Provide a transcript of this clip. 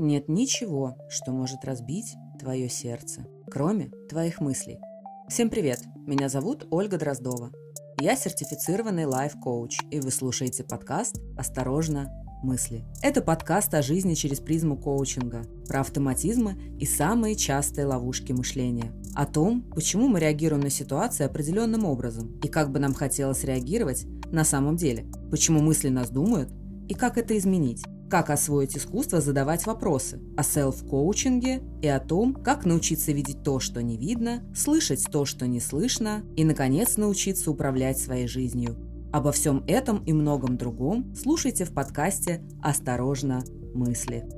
Нет ничего, что может разбить твое сердце, кроме твоих мыслей. Всем привет! Меня зовут Ольга Дроздова. Я сертифицированный лайф-коуч, и вы слушаете подкаст «Осторожно, мысли». Это подкаст о жизни через призму коучинга, про автоматизмы и самые частые ловушки мышления, о том, почему мы реагируем на ситуации определенным образом и как бы нам хотелось реагировать на самом деле, почему мысли нас думают и как это изменить. Как освоить искусство задавать вопросы о селф-коучинге и о том, как научиться видеть то, что не видно, слышать то, что не слышно и, наконец, научиться управлять своей жизнью. Обо всем этом и многом другом слушайте в подкасте «Осторожно, мысли».